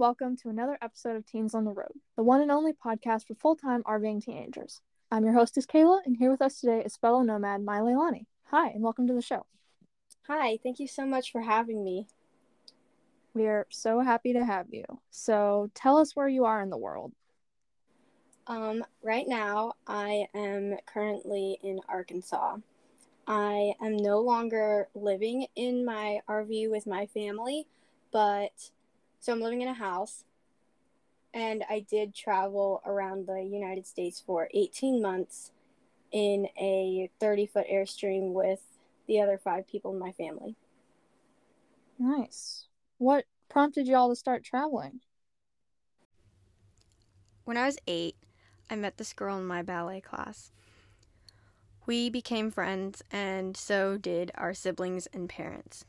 welcome to another episode of Teens on the Road, the one and only podcast for full time RVing teenagers. I'm your hostess, Kayla, and here with us today is fellow nomad, Mailelani. Hi, and welcome to the show. Hi, thank you so much for having me. We are so happy to have you. So tell us where you are in the world. Um, right now, I am currently in Arkansas. I am no longer living in my RV with my family, but so I'm living in a house. And I did travel around the United States for 18 months in a 30 foot Airstream with the other five people in my family. Nice. What prompted you all to start traveling? When I was eight, I met this girl in my ballet class. We became friends, and so did our siblings and parents.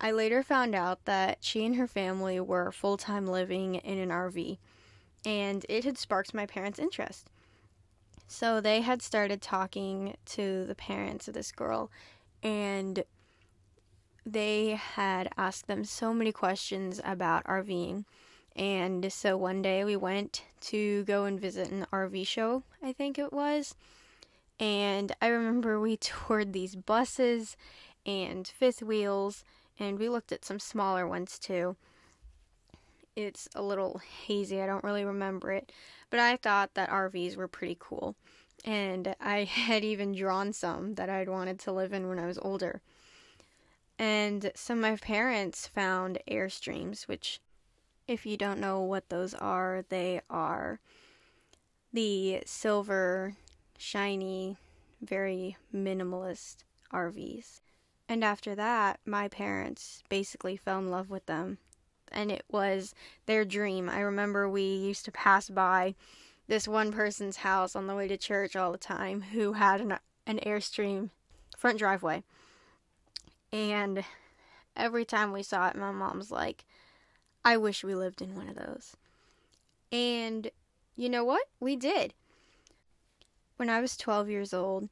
I later found out that she and her family were full time living in an RV, and it had sparked my parents' interest. So they had started talking to the parents of this girl, and they had asked them so many questions about RVing. And so one day we went to go and visit an RV show, I think it was. And I remember we toured these buses and fifth wheels, and we looked at some smaller ones too. It's a little hazy, I don't really remember it, but I thought that RVs were pretty cool. And I had even drawn some that I'd wanted to live in when I was older. And so my parents found Airstreams, which, if you don't know what those are, they are the silver, shiny, very minimalist RVs. And after that, my parents basically fell in love with them. And it was their dream. I remember we used to pass by this one person's house on the way to church all the time who had an, an Airstream front driveway. And every time we saw it, my mom's like, I wish we lived in one of those. And you know what? We did. When I was 12 years old,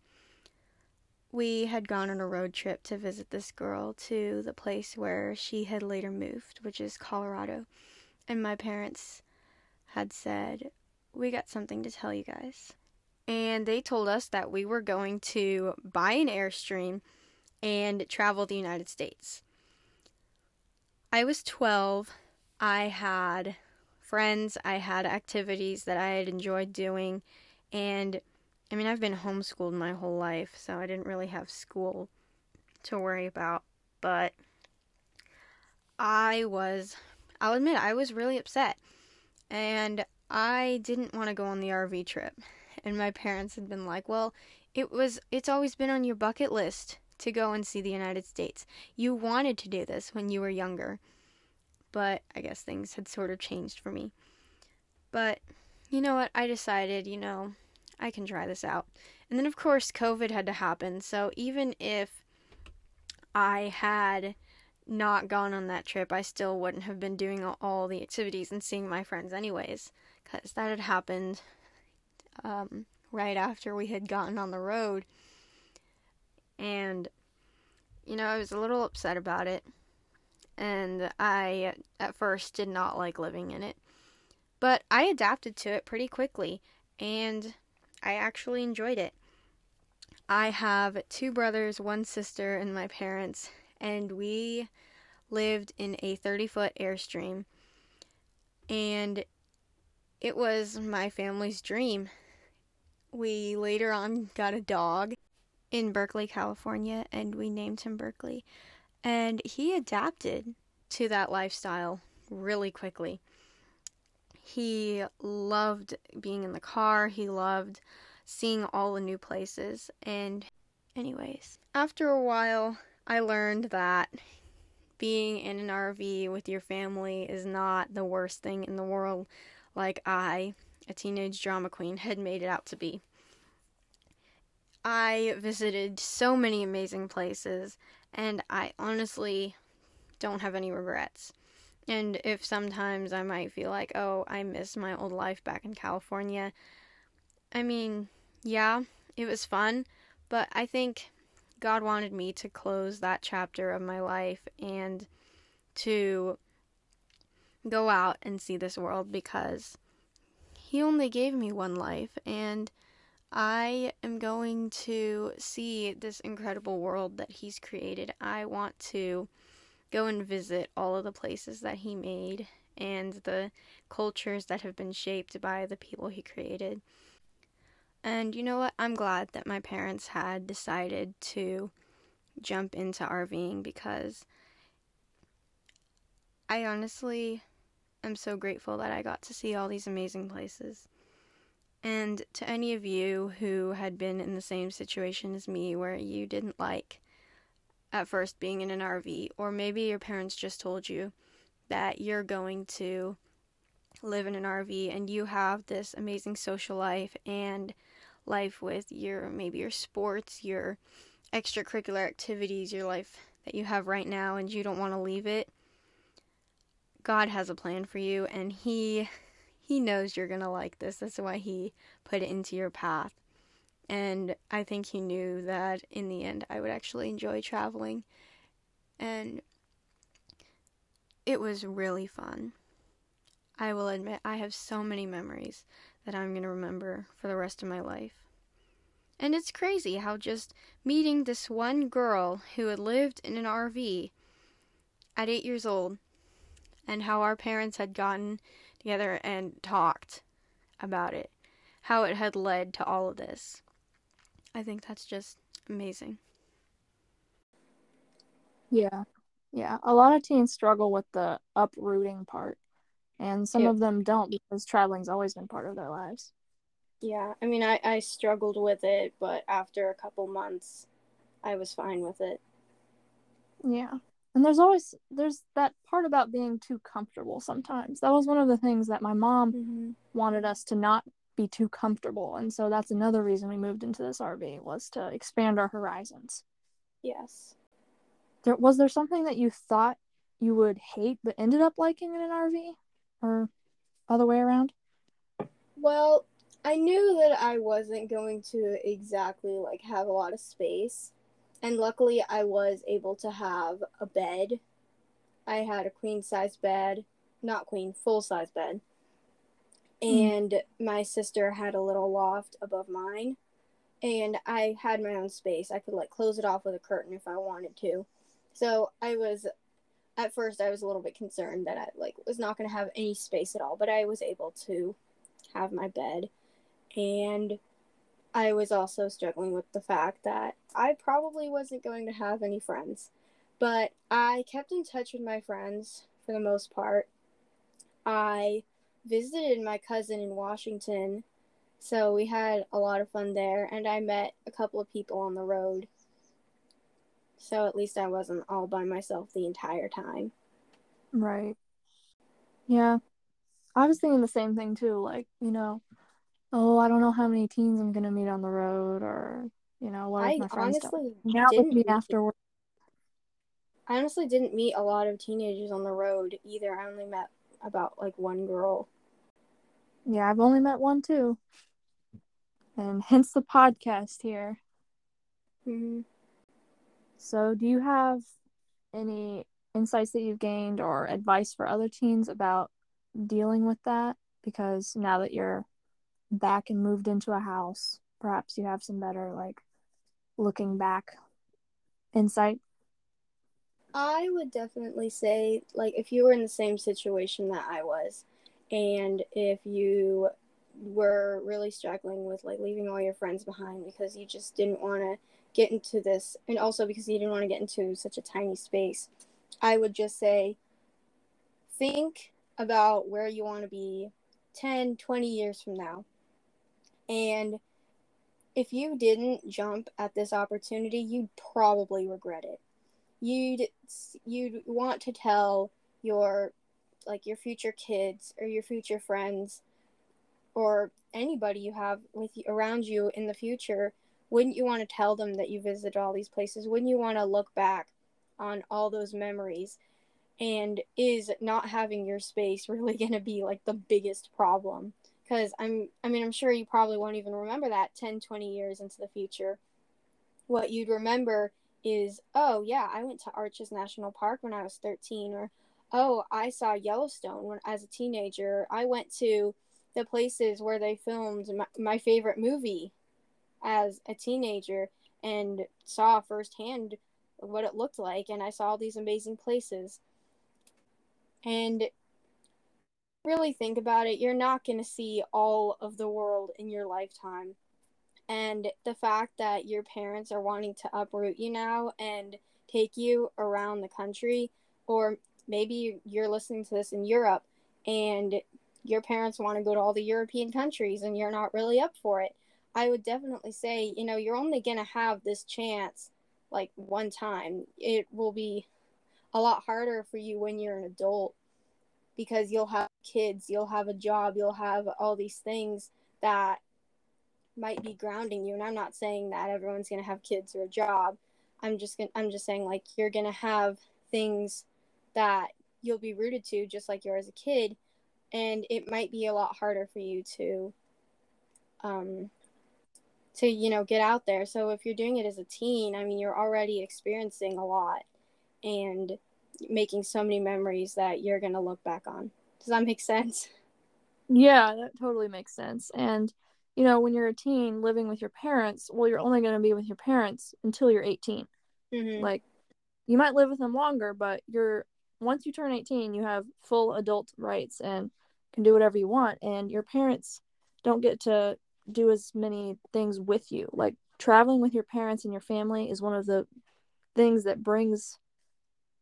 we had gone on a road trip to visit this girl to the place where she had later moved, which is Colorado. And my parents had said, We got something to tell you guys. And they told us that we were going to buy an Airstream and travel the United States. I was 12. I had friends, I had activities that I had enjoyed doing, and I mean, I've been homeschooled my whole life, so I didn't really have school to worry about, but I was, I'll admit, I was really upset. And I didn't want to go on the RV trip. And my parents had been like, well, it was, it's always been on your bucket list to go and see the United States. You wanted to do this when you were younger. But I guess things had sort of changed for me. But you know what? I decided, you know, I can try this out. And then, of course, COVID had to happen. So even if I had not gone on that trip, I still wouldn't have been doing all the activities and seeing my friends, anyways, because that had happened um, right after we had gotten on the road. And, you know, I was a little upset about it. And I, at first, did not like living in it. But I adapted to it pretty quickly. And I actually enjoyed it. I have two brothers, one sister, and my parents. And we lived in a 30 foot Airstream. And it was my family's dream. We later on got a dog in Berkeley, California, and we named him Berkeley. And he adapted to that lifestyle really quickly. He loved being in the car, he loved seeing all the new places. And, anyways, after a while, I learned that being in an RV with your family is not the worst thing in the world, like I, a teenage drama queen, had made it out to be. I visited so many amazing places, and I honestly don't have any regrets. And if sometimes I might feel like, oh, I miss my old life back in California, I mean, yeah, it was fun, but I think God wanted me to close that chapter of my life and to go out and see this world because He only gave me one life and I am going to see this incredible world that He's created. I want to go and visit all of the places that He made and the cultures that have been shaped by the people He created. And you know what? I'm glad that my parents had decided to jump into RVing because I honestly am so grateful that I got to see all these amazing places. And to any of you who had been in the same situation as me where you didn't like at first being in an RV, or maybe your parents just told you that you're going to live in an RV and you have this amazing social life and life with your maybe your sports, your extracurricular activities, your life that you have right now and you don't want to leave it. God has a plan for you and he he knows you're going to like this. That's why he put it into your path. And I think he knew that in the end I would actually enjoy traveling. And it was really fun. I will admit I have so many memories that I'm going to remember for the rest of my life. And it's crazy how just meeting this one girl who had lived in an RV at eight years old, and how our parents had gotten together and talked about it, how it had led to all of this. I think that's just amazing. Yeah. Yeah. A lot of teens struggle with the uprooting part, and some Yeah. of them don't because traveling's always been part of their lives. Yeah, I mean, I, I struggled with it, but after a couple months, I was fine with it. Yeah. And there's always there's that part about being too comfortable sometimes. That was one of the things that my mom Mm-hmm. wanted us to not be too comfortable. And so that's another reason we moved into this RV was to expand our horizons. Yes. There was there something that you thought you would hate but ended up liking in an RV or other way around? Well, I knew that I wasn't going to exactly like have a lot of space. And luckily I was able to have a bed. I had a queen size bed, not queen, full size bed. Mm-hmm. And my sister had a little loft above mine. And I had my own space. I could like close it off with a curtain if I wanted to. So I was at first I was a little bit concerned that I like was not going to have any space at all, but I was able to have my bed. And I was also struggling with the fact that I probably wasn't going to have any friends. But I kept in touch with my friends for the most part. I visited my cousin in Washington, so we had a lot of fun there, and I met a couple of people on the road. So at least I wasn't all by myself the entire time. Right. Yeah. I was thinking the same thing too, like, you know, oh, I don't know how many teens I'm gonna meet on the road or, you know, what I if my friends don't hang out with me meet- afterward. I honestly didn't meet a lot of teenagers on the road either. I only met about like one girl. Yeah, I've only met one too. And hence the podcast here. Mm-hmm. So, do you have any insights that you've gained or advice for other teens about dealing with that? Because now that you're back and moved into a house, perhaps you have some better, like, looking back insight. I would definitely say, like, if you were in the same situation that I was, and if you were really struggling with, like, leaving all your friends behind because you just didn't want to get into this, and also because you didn't want to get into such a tiny space, I would just say, think about where you want to be 10, 20 years from now. And if you didn't jump at this opportunity, you'd probably regret it you'd you'd want to tell your like your future kids or your future friends or anybody you have with you, around you in the future wouldn't you want to tell them that you visited all these places? Wouldn't you want to look back on all those memories? And is not having your space really going to be like the biggest problem? Because i'm i mean i'm sure you probably won't even remember that 10 20 years into the future. What you'd remember is oh yeah i went to arches national park when i was 13 or oh, I saw Yellowstone when as a teenager. I went to the places where they filmed my, my favorite movie as a teenager and saw firsthand what it looked like and I saw all these amazing places. And really think about it, you're not going to see all of the world in your lifetime. And the fact that your parents are wanting to uproot you now and take you around the country, or maybe you're listening to this in Europe and your parents want to go to all the European countries and you're not really up for it. I would definitely say, you know, you're only going to have this chance like one time. It will be a lot harder for you when you're an adult because you'll have kids, you'll have a job, you'll have all these things that might be grounding you. And I'm not saying that everyone's going to have kids or a job. I'm just going I'm just saying like you're going to have things that you'll be rooted to just like you're as a kid and it might be a lot harder for you to um to you know get out there so if you're doing it as a teen i mean you're already experiencing a lot and making so many memories that you're going to look back on does that make sense yeah that totally makes sense and you know when you're a teen living with your parents well you're only going to be with your parents until you're 18 mm-hmm. like you might live with them longer but you're once you turn 18 you have full adult rights and can do whatever you want and your parents don't get to do as many things with you. Like traveling with your parents and your family is one of the things that brings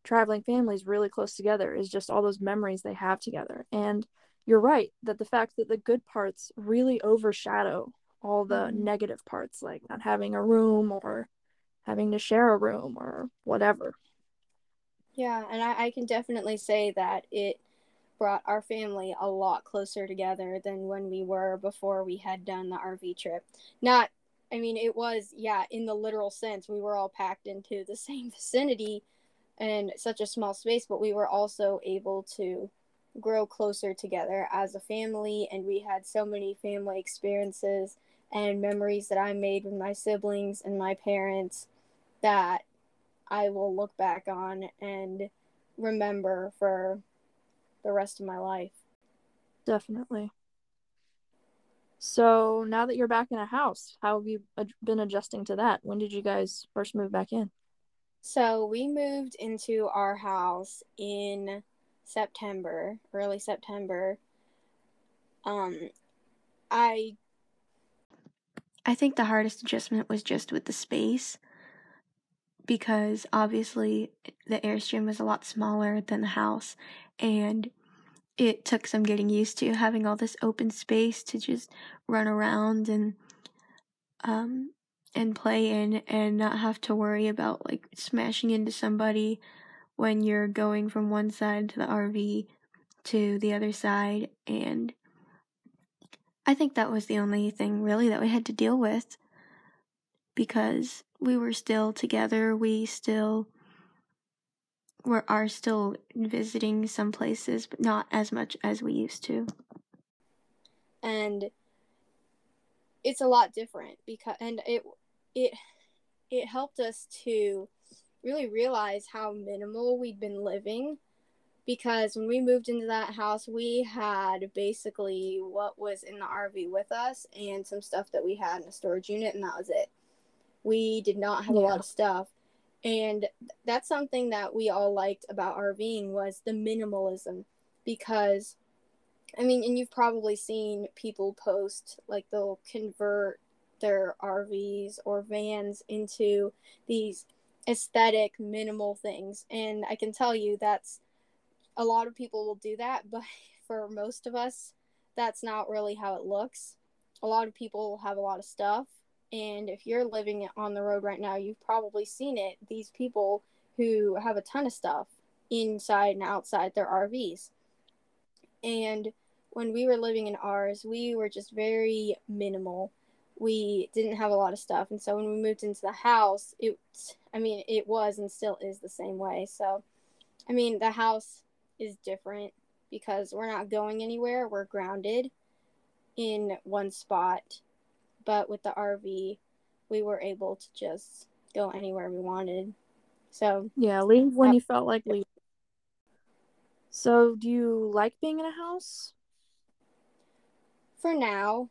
traveling families really close together is just all those memories they have together. And you're right that the fact that the good parts really overshadow all the mm-hmm. negative parts like not having a room or having to share a room or whatever yeah and I, I can definitely say that it brought our family a lot closer together than when we were before we had done the RV trip. Not, I mean, it was, yeah, in the literal sense, we were all packed into the same vicinity and such a small space, but we were also able to grow closer together as a family. And we had so many family experiences and memories that I made with my siblings and my parents that I will look back on and remember for the rest of my life. Definitely. So now that you're back in a house, how have you been adjusting to that? When did you guys first move back in? So we moved into our house in September, early September. Um, I I think the hardest adjustment was just with the space because obviously the Airstream was a lot smaller than the house and it took some getting used to having all this open space to just run around and um and play in and not have to worry about like smashing into somebody when you're going from one side to the RV to the other side and I think that was the only thing really that we had to deal with because we were still together. We still were, are still visiting some places, but not as much as we used to. And it's a lot different because and it it it helped us to really realize how minimal we'd been living because when we moved into that house we had basically what was in the RV with us and some stuff that we had in a storage unit and that was it we did not have yeah. a lot of stuff and that's something that we all liked about rving was the minimalism because i mean and you've probably seen people post like they'll convert their rvs or vans into these aesthetic minimal things and i can tell you that's a lot of people will do that but for most of us that's not really how it looks a lot of people have a lot of stuff and if you're living on the road right now, you've probably seen it. These people who have a ton of stuff inside and outside their RVs. And when we were living in ours, we were just very minimal. We didn't have a lot of stuff. And so when we moved into the house, it, I mean, it was and still is the same way. So, I mean, the house is different because we're not going anywhere. We're grounded in one spot but with the RV, we were able to just go anywhere we wanted. So yeah, leave when you felt like leaving. So, do you like being in a house? For now,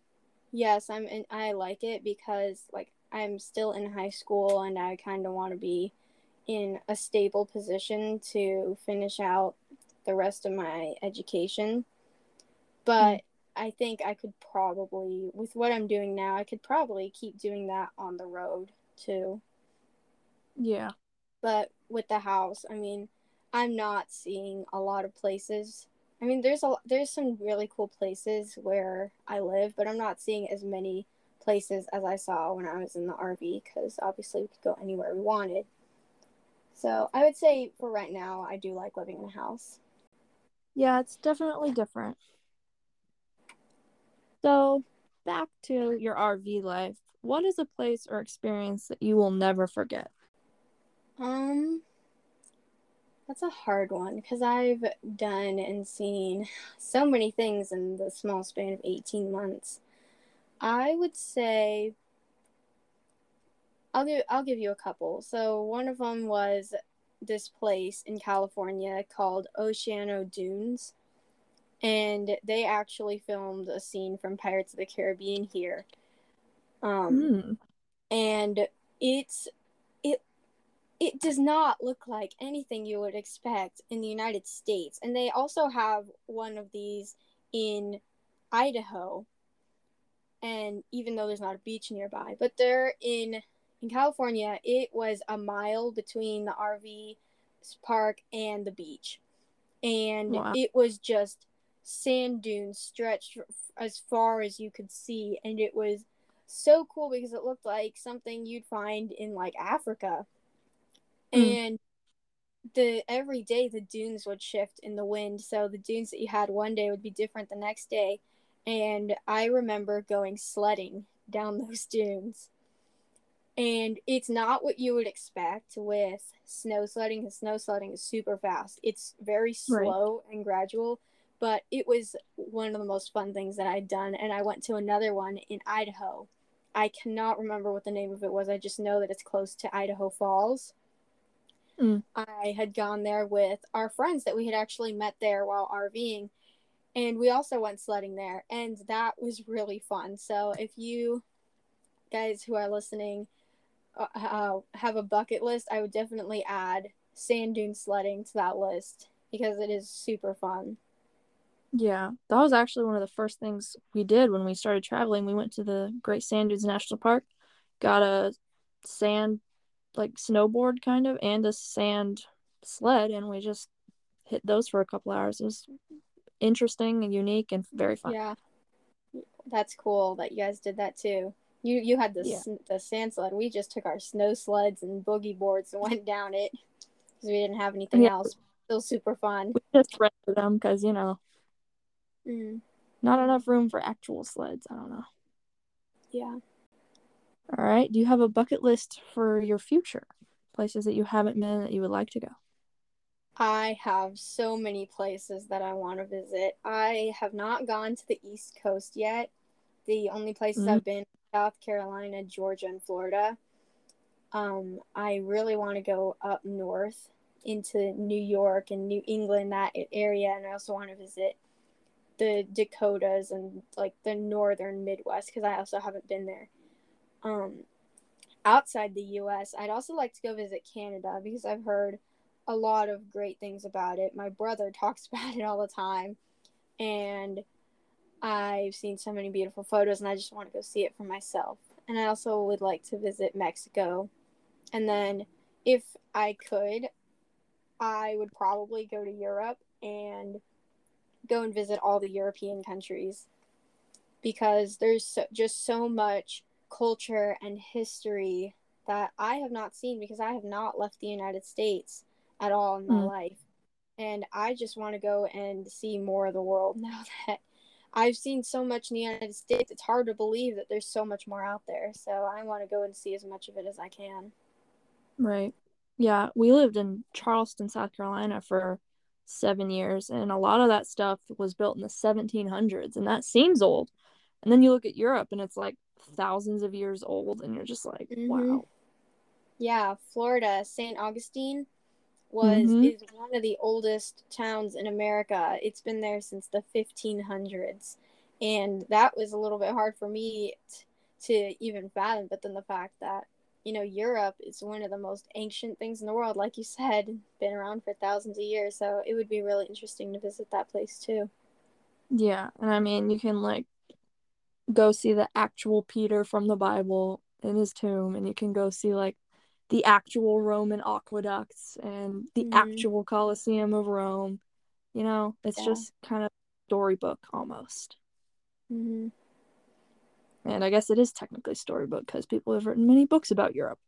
yes, I'm in, I like it because like I'm still in high school and I kind of want to be in a stable position to finish out the rest of my education. But mm. I think I could probably with what I'm doing now, I could probably keep doing that on the road too. Yeah. But with the house, I mean, I'm not seeing a lot of places. I mean, there's a there's some really cool places where I live, but I'm not seeing as many places as I saw when I was in the RV because obviously we could go anywhere we wanted. So I would say for right now, I do like living in a house. Yeah, it's definitely different. So back to your RV life. What is a place or experience that you will never forget? Um, that's a hard one because I've done and seen so many things in the small span of 18 months. I would say I'll give I'll give you a couple. So one of them was this place in California called Oceano Dunes, and they actually filmed a scene from Pirates of the Caribbean here. Um, mm. and it's it does not look like anything you would expect in the United States. And they also have one of these in Idaho. And even though there's not a beach nearby, but they're in in California, it was a mile between the RV park and the beach. And wow. it was just sand dunes stretched as far as you could see and it was so cool because it looked like something you'd find in like Africa Mm. And the every day the dunes would shift in the wind. So the dunes that you had one day would be different the next day. And I remember going sledding down those dunes. And it's not what you would expect with snow sledding because snow sledding is super fast. It's very slow right. and gradual, but it was one of the most fun things that I'd done. And I went to another one in Idaho. I cannot remember what the name of it was. I just know that it's close to Idaho Falls. Mm. I had gone there with our friends that we had actually met there while RVing. And we also went sledding there. And that was really fun. So if you guys who are listening uh, uh, have a bucket list, I would definitely add sand dune sledding to that list because it is super fun. Yeah, that was actually one of the first things we did when we started traveling. We went to the Great Sand Dunes National Park, got a sand like snowboard kind of and a sand sled and we just hit those for a couple hours. It was interesting and unique and very fun. Yeah. That's cool that you guys did that too. You you had the yeah. the sand sled. We just took our snow sleds and boogie boards and went down it because we didn't have anything yeah. else. Still super fun. We just rented them because you know, mm. not enough room for actual sleds. I don't know. Yeah. All right. Do you have a bucket list for your future? Places that you haven't been that you would like to go? I have so many places that I want to visit. I have not gone to the East Coast yet. The only places mm-hmm. I've been South Carolina, Georgia, and Florida. Um, I really want to go up north into New York and New England, that area, and I also want to visit the Dakotas and like the northern Midwest because I also haven't been there um, outside the US. I'd also like to go visit Canada because I've heard a lot of great things about it. My brother talks about it all the time, and I've seen so many beautiful photos, and I just want to go see it for myself. And I also would like to visit Mexico. And then, if I could, I would probably go to Europe and go and visit all the European countries because there's so, just so much culture and history that I have not seen because I have not left the United States at all in my mm. life. And I just want to go and see more of the world now that I've seen so much in the United States. It's hard to believe that there's so much more out there. So I want to go and see as much of it as I can. Right. Yeah. We lived in Charleston, South Carolina for seven years, and a lot of that stuff was built in the 1700s, and that seems old. And then you look at Europe, and it's like thousands of years old and you're just like mm-hmm. wow yeah florida st augustine was Mhm. is one of the oldest towns in America. It's been there since the 1500s, and that was a little bit hard for me t- to even fathom. But then the fact that you know Europe is one of the most ancient things in the world, like you said, been around for thousands of years. So it would be really interesting to visit that place too. Yeah, and I mean, you can like go see the actual Peter from the Bible in his tomb, and you can go see like the actual Roman aqueducts and the Mhm. actual Colosseum of Rome. You know, it's Yeah. just kind of storybook almost. Mm-hmm. And I guess it is technically storybook because people have written many books about Europe.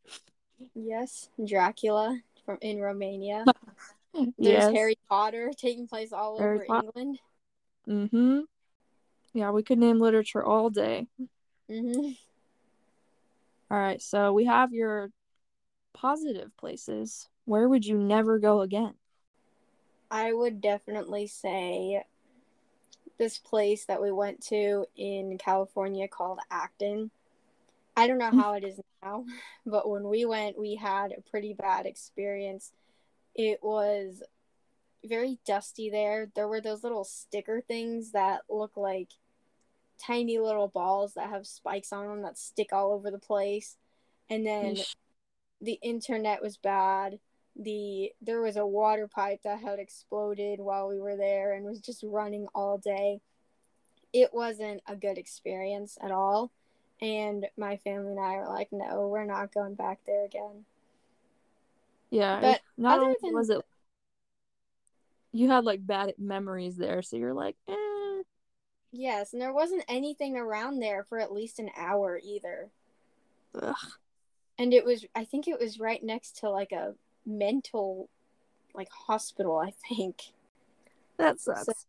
Yes, Dracula from in Romania. There's yes. Harry Potter taking place all Harry over Pot- England. Mm-hmm. Yeah, we could name literature all day. Mm-hmm. All right, so we have your positive places. Where would you never go again? I would definitely say this place that we went to in California called Acton. I don't know how it is now, but when we went, we had a pretty bad experience. It was very dusty there. There were those little sticker things that look like tiny little balls that have spikes on them that stick all over the place. And then the internet was bad. The there was a water pipe that had exploded while we were there and was just running all day. It wasn't a good experience at all. And my family and I were like, no, we're not going back there again. Yeah, But not only than- was it you had like bad memories there, so you're like, eh. Yes, and there wasn't anything around there for at least an hour either. Ugh. And it was I think it was right next to like a mental like hospital, I think. That sucks.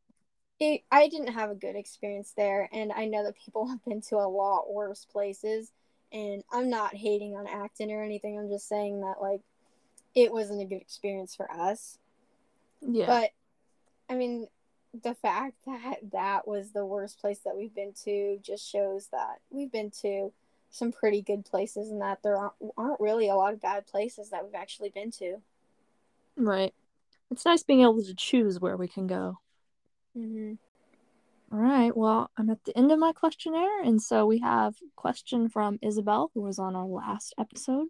it, I didn't have a good experience there, and I know that people have been to a lot worse places. And I'm not hating on Acton or anything. I'm just saying that like it wasn't a good experience for us. yeah. But I mean, the fact that that was the worst place that we've been to just shows that we've been to some pretty good places, and that there aren't, aren't really a lot of bad places that we've actually been to. right. It's nice being able to choose where we can go. Mm-hmm. All right. Well, I'm at the end of my questionnaire, and so we have a question from Isabel, who was on our last episode,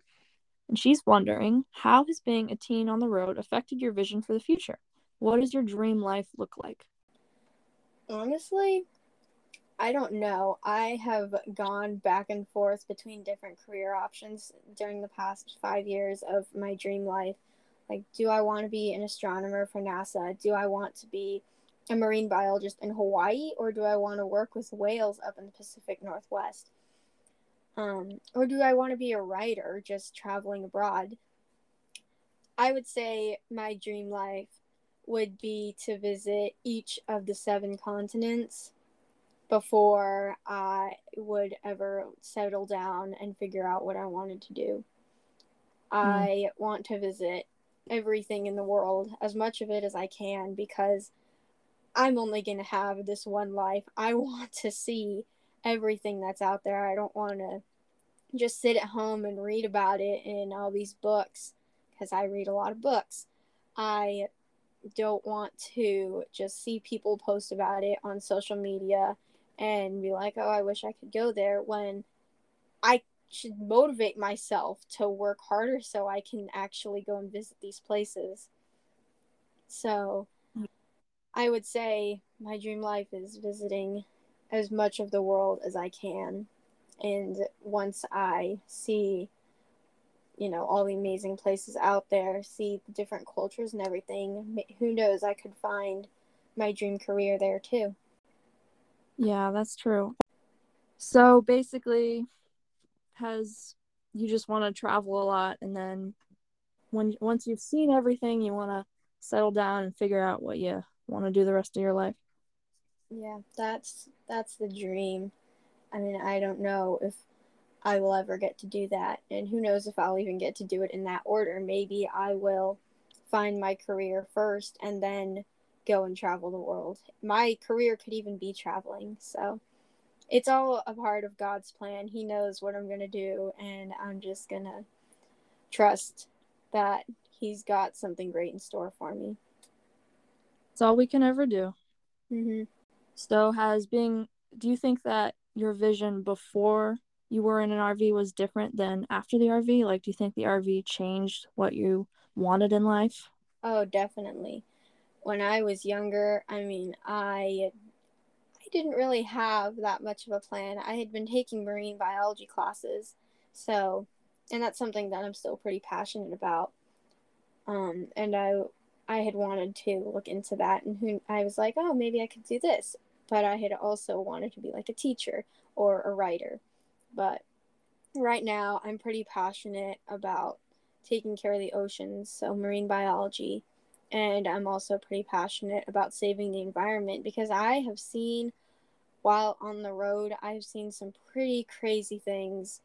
and she's wondering how has being a teen on the road affected your vision for the future? What does your dream life look like? Honestly, I don't know. I have gone back and forth between different career options during the past five years of my dream life. Like, do I want to be an astronomer for NASA? Do I want to be a marine biologist in Hawaii? Or do I want to work with whales up in the Pacific Northwest? Um, or do I want to be a writer just traveling abroad? I would say my dream life would be to visit each of the seven continents before I would ever settle down and figure out what I wanted to do. Hmm. I want to visit everything in the world, as much of it as I can, because I'm only going to have this one life. I want to see everything that's out there. I don't want to just sit at home and read about it in all these books, because I read a lot of books. I don't want to just see people post about it on social media and be like, oh, I wish I could go there when I should motivate myself to work harder so I can actually go and visit these places. So mm. I would say my dream life is visiting as much of the world as I can. And once I see, you know, all the amazing places out there, see the different cultures and everything, who knows, I could find my dream career there too. Yeah, that's true. So basically, has you just want to travel a lot, and then when once you've seen everything, you want to settle down and figure out what you want to do the rest of your life. Yeah, that's that's the dream. I mean, I don't know if I will ever get to do that, and who knows if I'll even get to do it in that order. Maybe I will find my career first and then go and travel the world. My career could even be traveling, so it's all a part of God's plan. He knows what I'm going to do, and I'm just going to trust that he's got something great in store for me. It's all we can ever do. Mhm. So, has being, do you think that your vision before you were in an RV was different than after the RV? Like, do you think the RV changed what you wanted in life? Oh, definitely. When I was younger, I mean, I I didn't really have that much of a plan. I had been taking marine biology classes, so and that's something that I'm still pretty passionate about. Um, and I I had wanted to look into that, and who I was like, oh, maybe I could do this. But I had also wanted to be like a teacher or a writer. But right now, I'm pretty passionate about taking care of the oceans, so marine biology. And I'm also pretty passionate about saving the environment because I have seen, while on the road, I've seen some pretty crazy things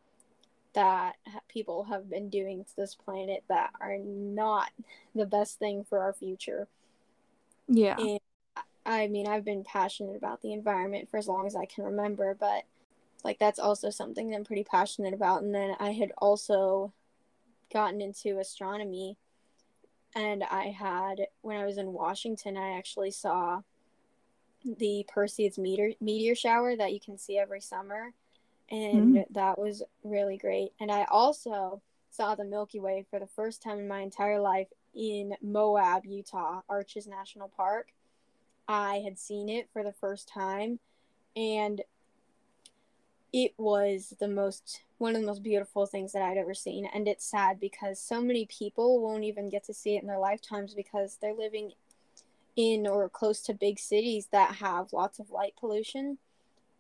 that people have been doing to this planet that are not the best thing for our future. Yeah. And I mean, I've been passionate about the environment for as long as I can remember, but like that's also something that I'm pretty passionate about. And then I had also gotten into astronomy and I had when I was in Washington, I actually saw the Perseids meteor meteor shower that you can see every summer and mm. that was really great. And I also saw the Milky Way for the first time in my entire life in Moab, Utah, Arches National Park. I had seen it for the first time and it was the most one of the most beautiful things that I'd ever seen and it's sad because so many people won't even get to see it in their lifetimes because they're living in or close to big cities that have lots of light pollution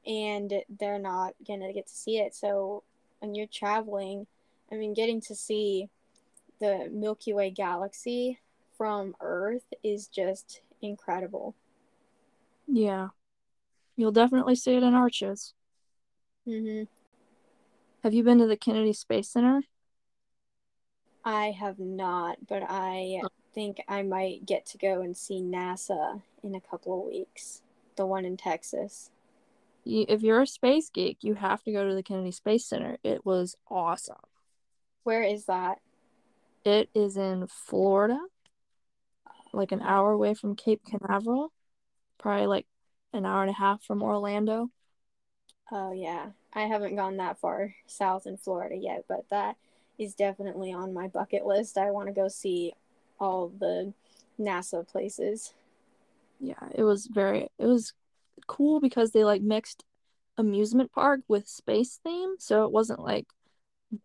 and they're not gonna get to see it. So when you're traveling, I mean, getting to see the Milky Way galaxy from Earth is just incredible. Yeah, you'll definitely see it in Arches. Mhm. Have you been to the Kennedy Space Center? I have not, but I think I might get to go and see NASA in a couple of weeks. The one in Texas you, if you're a space geek, you have to go to the Kennedy Space Center. It was awesome. Where is that? It is in Florida, like an hour away from Cape Canaveral, probably like an hour and a half from Orlando. Oh, yeah. I haven't gone that far south in Florida yet, but that is definitely on my bucket list. I want to go see all the NASA places. Yeah, it was very, it was cool because they like mixed amusement park with space theme. So it wasn't like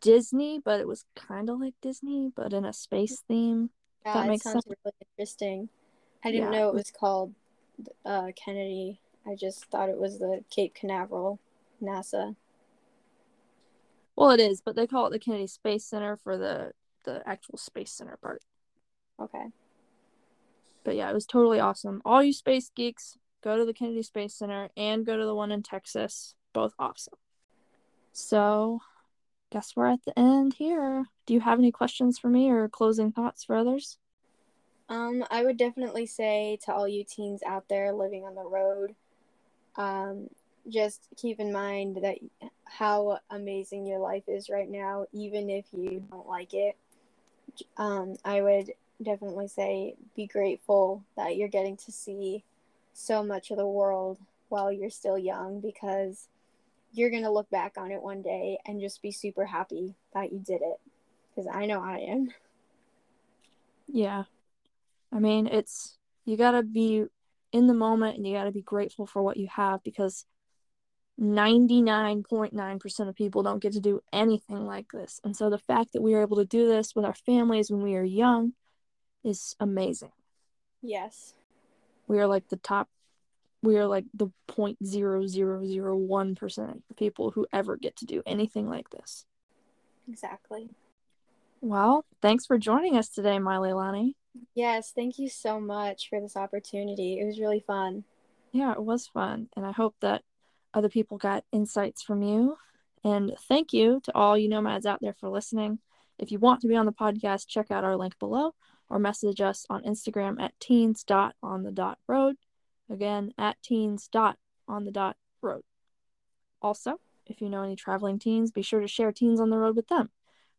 Disney, but it was kind of like Disney, but in a space theme. Yeah, that makes sounds sense. really interesting. I didn't yeah. know it was called uh, Kennedy. I just thought it was the Cape Canaveral NASA. Well, it is, but they call it the Kennedy Space Center for the the actual space center part. Okay. But yeah, it was totally awesome. All you space geeks, go to the Kennedy Space Center and go to the one in Texas. Both awesome. So, guess we're at the end here. Do you have any questions for me or closing thoughts for others? Um, I would definitely say to all you teens out there living on the road, um, just keep in mind that how amazing your life is right now, even if you don't like it. Um, I would definitely say be grateful that you're getting to see so much of the world while you're still young because you're going to look back on it one day and just be super happy that you did it because I know I am. Yeah. I mean, it's you got to be in the moment and you got to be grateful for what you have because 99.9% of people don't get to do anything like this. And so the fact that we are able to do this with our families when we are young is amazing. Yes we are like the top we are like the 0.0001% of people who ever get to do anything like this. Exactly. Well, thanks for joining us today, Mailelani. Yes, thank you so much for this opportunity. It was really fun. Yeah, it was fun. And I hope that other people got insights from you. And thank you to all you nomads out there for listening. If you want to be on the podcast, check out our link below or message us on Instagram at teens dot on the dot road. Again, at teens dot on the dot road. Also, if you know any traveling teens, be sure to share teens on the road with them.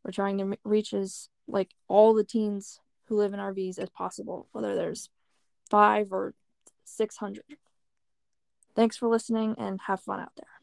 We're trying to reach as like all the teens who live in RVs as possible, whether there's five or 600. Thanks for listening and have fun out there.